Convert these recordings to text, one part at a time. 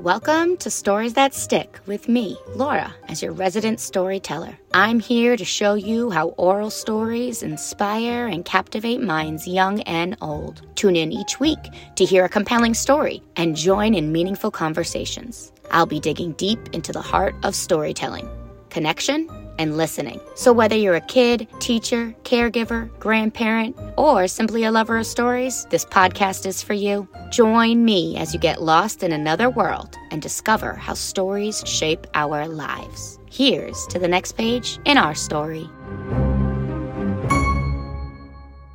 Welcome to Stories That Stick with me, Laura, as your resident storyteller. I'm here to show you how oral stories inspire and captivate minds young and old. Tune in each week to hear a compelling story and join in meaningful conversations. I'll be digging deep into the heart of storytelling, connection, and listening. So, whether you're a kid, teacher, caregiver, grandparent, or simply a lover of stories, this podcast is for you. Join me as you get lost in another world and discover how stories shape our lives. Here's to the next page in our story.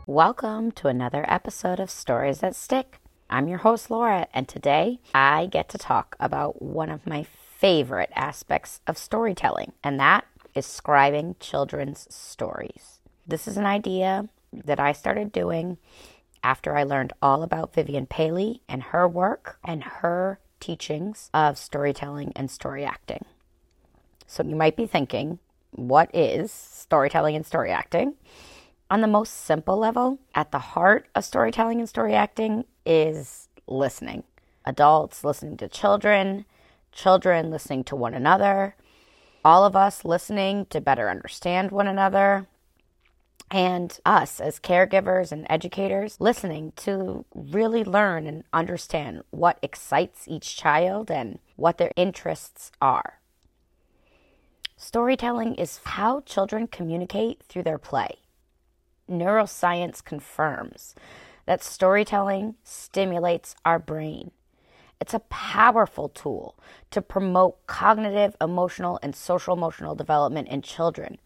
Welcome to another episode of Stories That Stick. I'm your host, Laura, and today I get to talk about one of my favorite aspects of storytelling, and that is scribing children's stories. This is an idea that I started doing after I learned all about Vivian Paley and her work and her teachings of storytelling and story acting. So you might be thinking, what is storytelling and story acting? On the most simple level, at the heart of storytelling and story acting is listening. Adults listening to children, children listening to one another, all of us listening to better understand one another, and us as caregivers and educators listening to really learn and understand what excites each child and what their interests are. Storytelling is how children communicate through their play. Neuroscience confirms that storytelling stimulates our brain it's a powerful tool to promote cognitive, emotional, and social emotional development in children.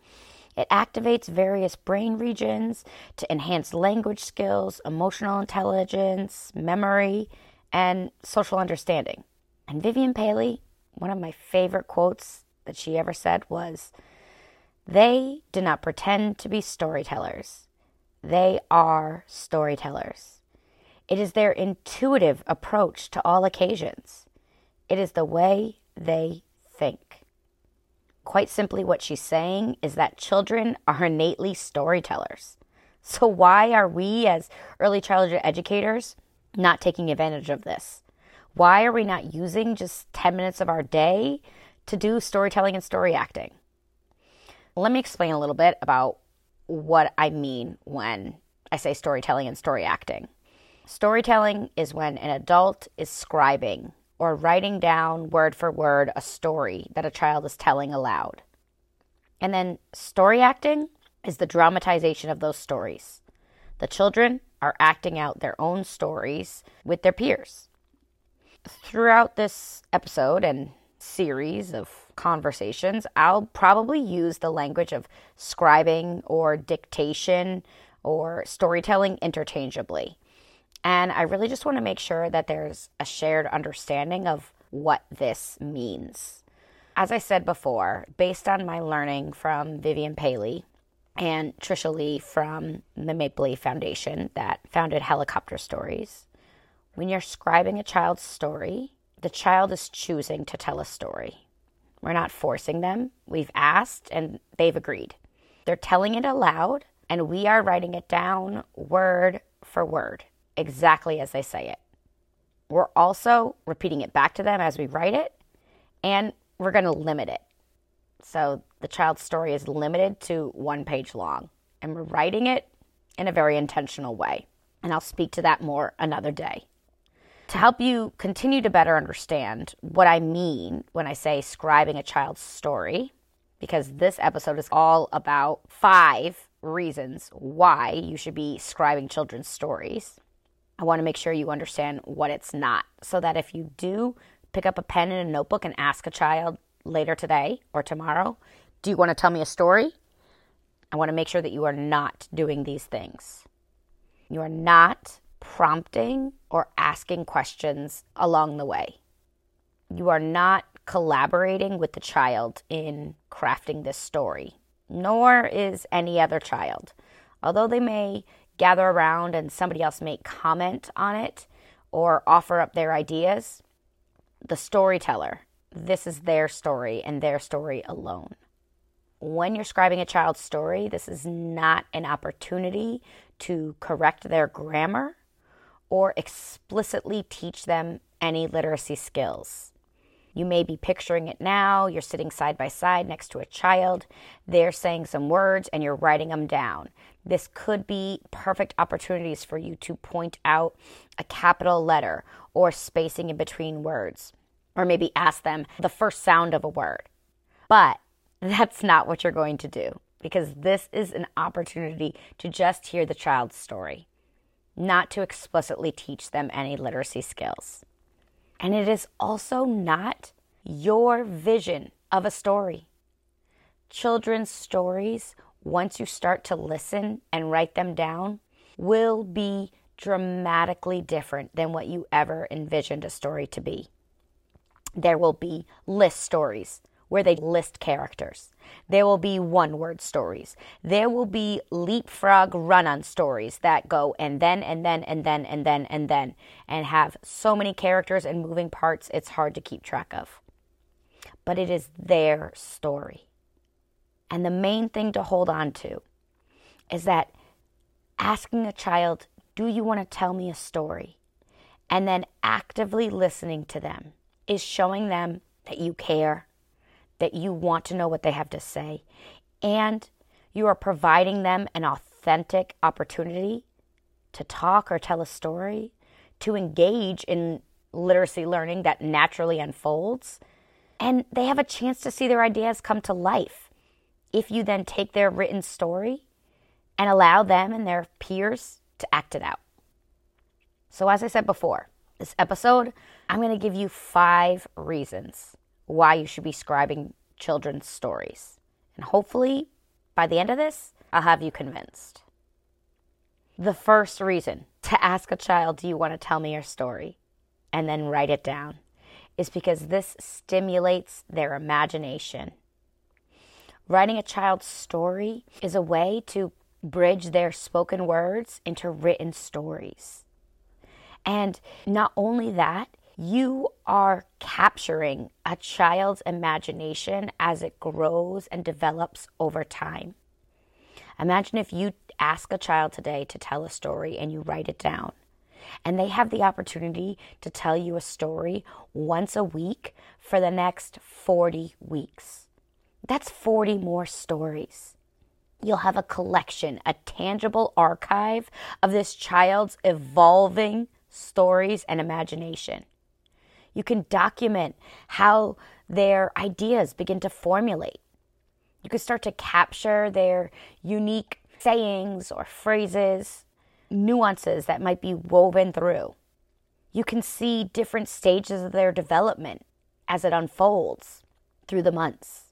It activates various brain regions to enhance language skills, emotional intelligence, memory, and social understanding. And Vivian Paley, one of my favorite quotes that she ever said was, They do not pretend to be storytellers, they are storytellers. It is their intuitive approach to all occasions. It is the way they think. Quite simply, what she's saying is that children are innately storytellers. So, why are we, as early childhood educators, not taking advantage of this? Why are we not using just 10 minutes of our day to do storytelling and story acting? Let me explain a little bit about what I mean when I say storytelling and story acting. Storytelling is when an adult is scribing or writing down word for word a story that a child is telling aloud. And then story acting is the dramatization of those stories. The children are acting out their own stories with their peers. Throughout this episode and series of conversations, I'll probably use the language of scribing or dictation or storytelling interchangeably. And I really just want to make sure that there's a shared understanding of what this means. As I said before, based on my learning from Vivian Paley and Trisha Lee from the Maple Leaf Foundation that founded Helicopter Stories, when you're scribing a child's story, the child is choosing to tell a story. We're not forcing them. We've asked and they've agreed. They're telling it aloud and we are writing it down word for word exactly as they say it. We're also repeating it back to them as we write it, and we're going to limit it. So the child's story is limited to one page long, and we're writing it in a very intentional way. And I'll speak to that more another day. To help you continue to better understand what I mean when I say scribing a child's story, because this episode is all about five reasons why you should be scribing children's stories. I want to make sure you understand what it's not so that if you do pick up a pen and a notebook and ask a child later today or tomorrow, do you want to tell me a story? I want to make sure that you are not doing these things. You are not prompting or asking questions along the way. You are not collaborating with the child in crafting this story, nor is any other child. Although they may gather around and somebody else may comment on it or offer up their ideas. The storyteller, this is their story and their story alone. When you're scribing a child's story, this is not an opportunity to correct their grammar or explicitly teach them any literacy skills. You may be picturing it now. You're sitting side by side next to a child. They're saying some words and you're writing them down. This could be perfect opportunities for you to point out a capital letter or spacing in between words, or maybe ask them the first sound of a word. But that's not what you're going to do because this is an opportunity to just hear the child's story, not to explicitly teach them any literacy skills. And it is also not your vision of a story. Children's stories, once you start to listen and write them down, will be dramatically different than what you ever envisioned a story to be. There will be list stories where they list characters. There will be one word stories. There will be leapfrog run on stories that go and then and then and then and then and then and have so many characters and moving parts it's hard to keep track of. But it is their story. And the main thing to hold on to is that asking a child, Do you want to tell me a story? And then actively listening to them is showing them that you care that you want to know what they have to say, and you are providing them an authentic opportunity to talk or tell a story, to engage in literacy learning that naturally unfolds, and they have a chance to see their ideas come to life. If you then take their written story and allow them and their peers to act it out. So, as I said before, this episode, I'm going to give you five reasons why you should be scribing children's stories. And hopefully, by the end of this, I'll have you convinced. The first reason to ask a child, Do you want to tell me your story? and then write it down is because this stimulates their imagination. Writing a child's story is a way to bridge their spoken words into written stories. And not only that, you are capturing a child's imagination as it grows and develops over time. Imagine if you ask a child today to tell a story and you write it down. And they have the opportunity to tell you a story once a week for the next 40 weeks. That's 40 more stories. You'll have a collection, a tangible archive of this child's evolving stories and imagination. You can document how their ideas begin to formulate. You can start to capture their unique sayings or phrases, nuances that might be woven through. You can see different stages of their development as it unfolds through the months.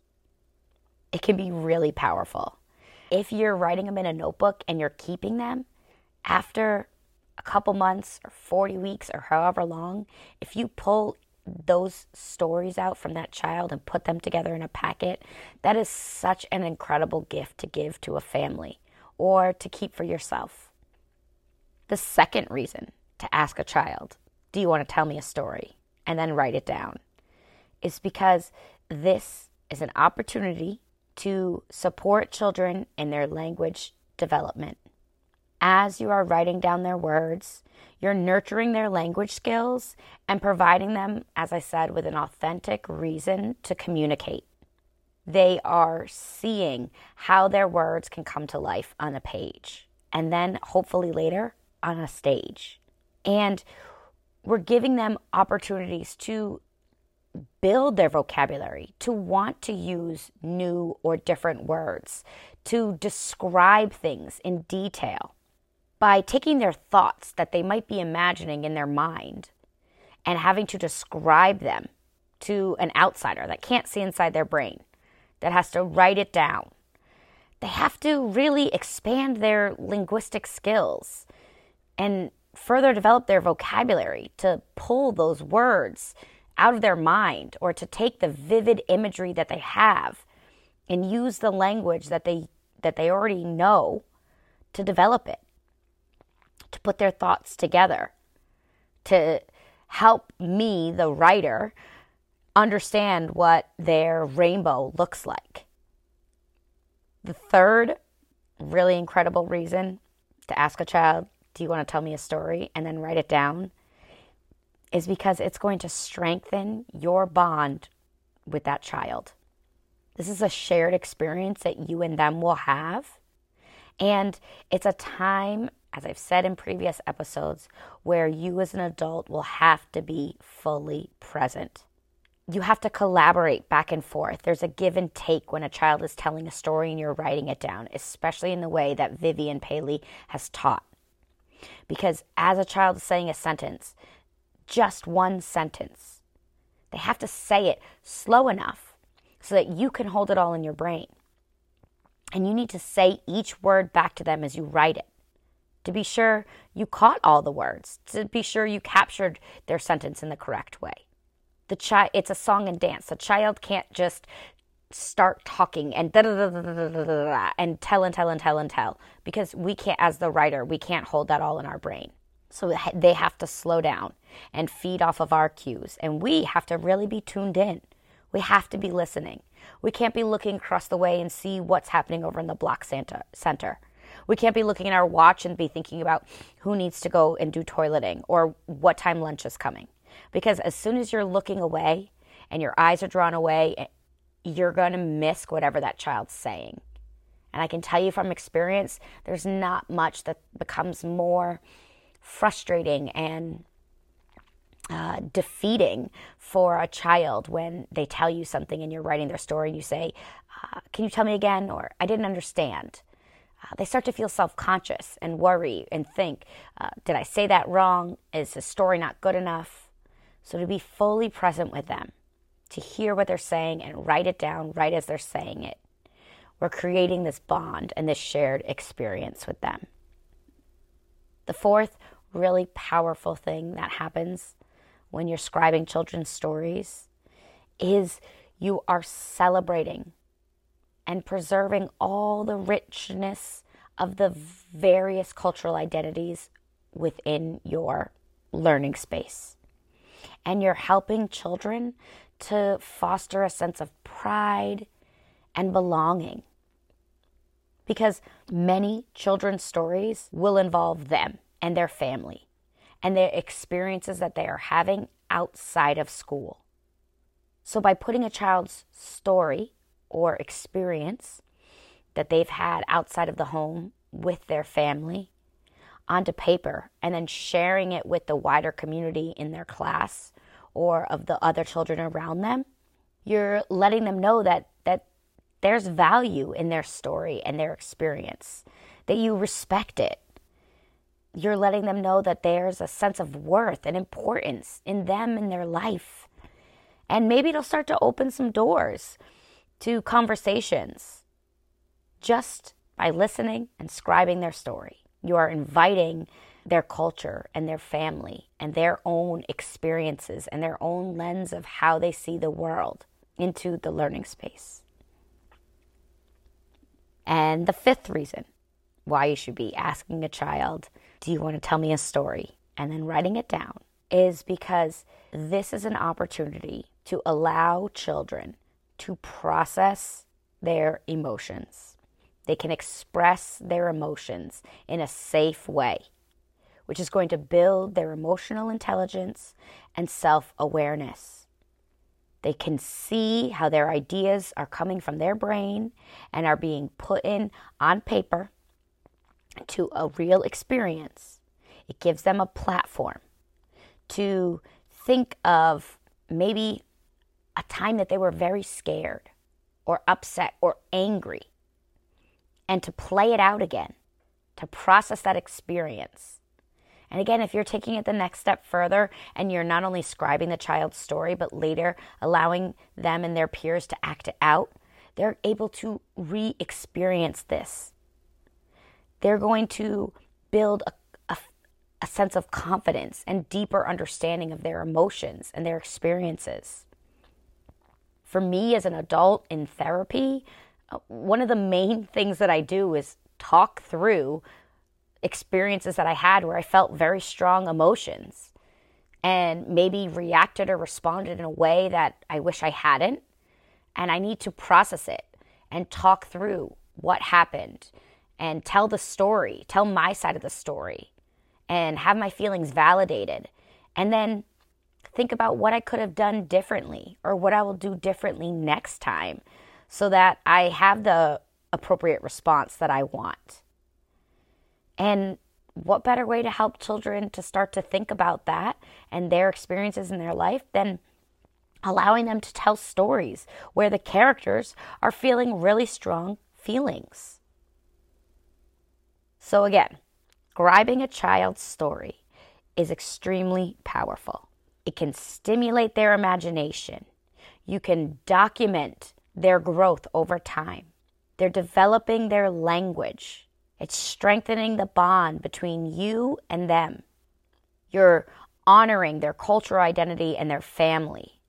It can be really powerful. If you're writing them in a notebook and you're keeping them, after a couple months or 40 weeks or however long, if you pull those stories out from that child and put them together in a packet, that is such an incredible gift to give to a family or to keep for yourself. The second reason to ask a child, Do you want to tell me a story? and then write it down, is because this is an opportunity to support children in their language development as you are writing down their words, you're nurturing their language skills and providing them, as I said, with an authentic reason to communicate. They are seeing how their words can come to life on a page and then hopefully later on a stage. And we're giving them opportunities to build their vocabulary, to want to use new or different words, to describe things in detail by taking their thoughts that they might be imagining in their mind and having to describe them to an outsider that can't see inside their brain, that has to write it down. They have to really expand their linguistic skills and further develop their vocabulary to pull those words out of their mind or to take the vivid imagery that they have and use the language that they that they already know to develop it to put their thoughts together, to help me, the writer, understand what their rainbow looks like. The third really incredible reason to ask a child, Do you want to tell me a story? and then write it down is because it's going to strengthen your bond with that child. This is a shared experience that you and them will have. And it's a time, as I've said in previous episodes, where you as an adult will have to be fully present. You have to collaborate back and forth. There's a give and take when a child is telling a story and you're writing it down, especially in the way that Vivian Paley has taught. Because as a child is saying a sentence, just one sentence, they have to say it slow enough so that you can hold it all in your brain. And you need to say each word back to them as you write it to be sure you caught all the words, to be sure you captured their sentence in the correct way. The child it's a song and dance. The child can't just start talking and da da da da and tell and tell and tell and tell because we can't as the writer, we can't hold that all in our brain. So they have to slow down and feed off of our cues and we have to really be tuned in. We have to be listening. We can't be looking across the way and see what's happening over in the block center. We can't be looking at our watch and be thinking about who needs to go and do toileting or what time lunch is coming. Because as soon as you're looking away and your eyes are drawn away, eh, you're going to miss whatever that child's saying. And I can tell you from experience, there's not much that becomes more frustrating and uh, defeating for a child when they tell you something and you're writing their story and you say, uh, Can you tell me again? Or I didn't understand. Uh, they start to feel self conscious and worry and think, uh, Did I say that wrong? Is the story not good enough? So to be fully present with them, to hear what they're saying and write it down right as they're saying it, we're creating this bond and this shared experience with them. The fourth really powerful thing that happens when you're scribing children's stories is you are celebrating and preserving all the richness of the various cultural identities within your learning space. And you're helping children to foster a sense of pride and belonging. Because many children's stories will involve them and their family and the experiences that they are having outside of school. So, by putting a child's story or experience that they've had outside of the home with their family onto paper and then sharing it with the wider community in their class or of the other children around them, you're letting them know that, that there's value in their story and their experience, that you respect it, you're letting them know that there's a sense of worth and importance in them in their life. And maybe it'll start to open some doors to conversations just by listening and scribing their story. You are inviting their culture and their family and their own experiences and their own lens of how they see the world into the learning space. And the fifth reason why you should be asking a child do you want to tell me a story? And then writing it down is because this is an opportunity to allow children to process their emotions. They can express their emotions in a safe way, which is going to build their emotional intelligence and self awareness. They can see how their ideas are coming from their brain and are being put in on paper to a real experience. It gives them a platform to think of maybe a time that they were very scared or upset or angry and to play it out again, to process that experience. And again, if you're taking it the next step further and you're not only scribing the child's story, but later allowing them and their peers to act it out, they're able to re experience this they're going to build a, a, a sense of confidence and deeper understanding of their emotions and their experiences. For me as an adult in therapy, uh, one of the main things that I do is talk through experiences that I had where I felt very strong emotions and maybe reacted or responded in a way that I wish I hadn't. And I need to process it and talk through what happened and tell the story, tell my side of the story, and have my feelings validated. And then think about what I could have done differently or what I will do differently next time so that I have the appropriate response that I want. And what better way to help children to start to think about that and their experiences in their life than allowing them to tell stories where the characters are feeling really strong feelings. So, again, scribing a child's story is extremely powerful. It can stimulate their imagination. You can document their growth over time. They're developing their language. It's strengthening the bond between you and them. You're honoring their cultural identity and their family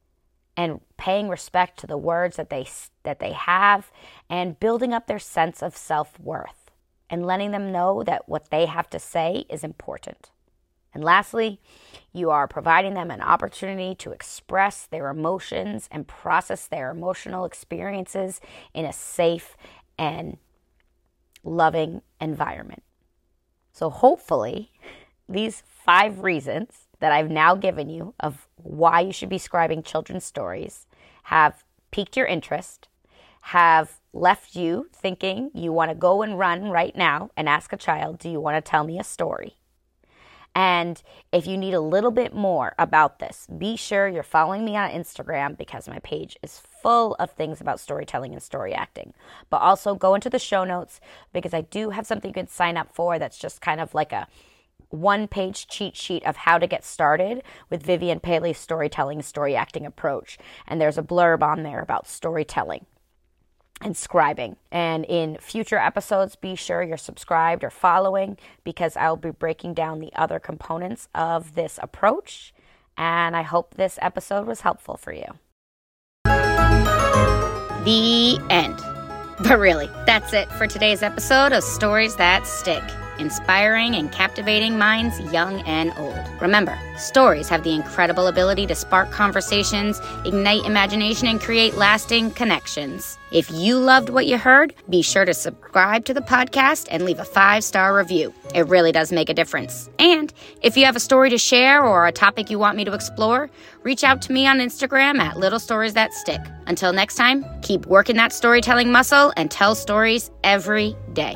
and paying respect to the words that they that they have and building up their sense of self-worth and letting them know that what they have to say is important. And lastly, you are providing them an opportunity to express their emotions and process their emotional experiences in a safe and loving environment. So, hopefully, these five reasons that I've now given you of why you should be scribing children's stories have piqued your interest, have left you thinking you want to go and run right now and ask a child, Do you want to tell me a story? And if you need a little bit more about this, be sure you're following me on Instagram because my page is full of things about storytelling and story acting. But also go into the show notes because I do have something you can sign up for that's just kind of like a one page cheat sheet of how to get started with Vivian Paley's storytelling story acting approach. And there's a blurb on there about storytelling and scribing. And in future episodes, be sure you're subscribed or following because I'll be breaking down the other components of this approach. And I hope this episode was helpful for you. The end. But really, that's it for today's episode of Stories That Stick inspiring and captivating minds young and old. Remember, stories have the incredible ability to spark conversations, ignite imagination, and create lasting connections. If you loved what you heard, be sure to subscribe to the podcast and leave a five star review. It really does make a difference. And if you have a story to share or a topic you want me to explore, reach out to me on Instagram at Little Stories That Stick. Until next time, keep working that storytelling muscle and tell stories every day.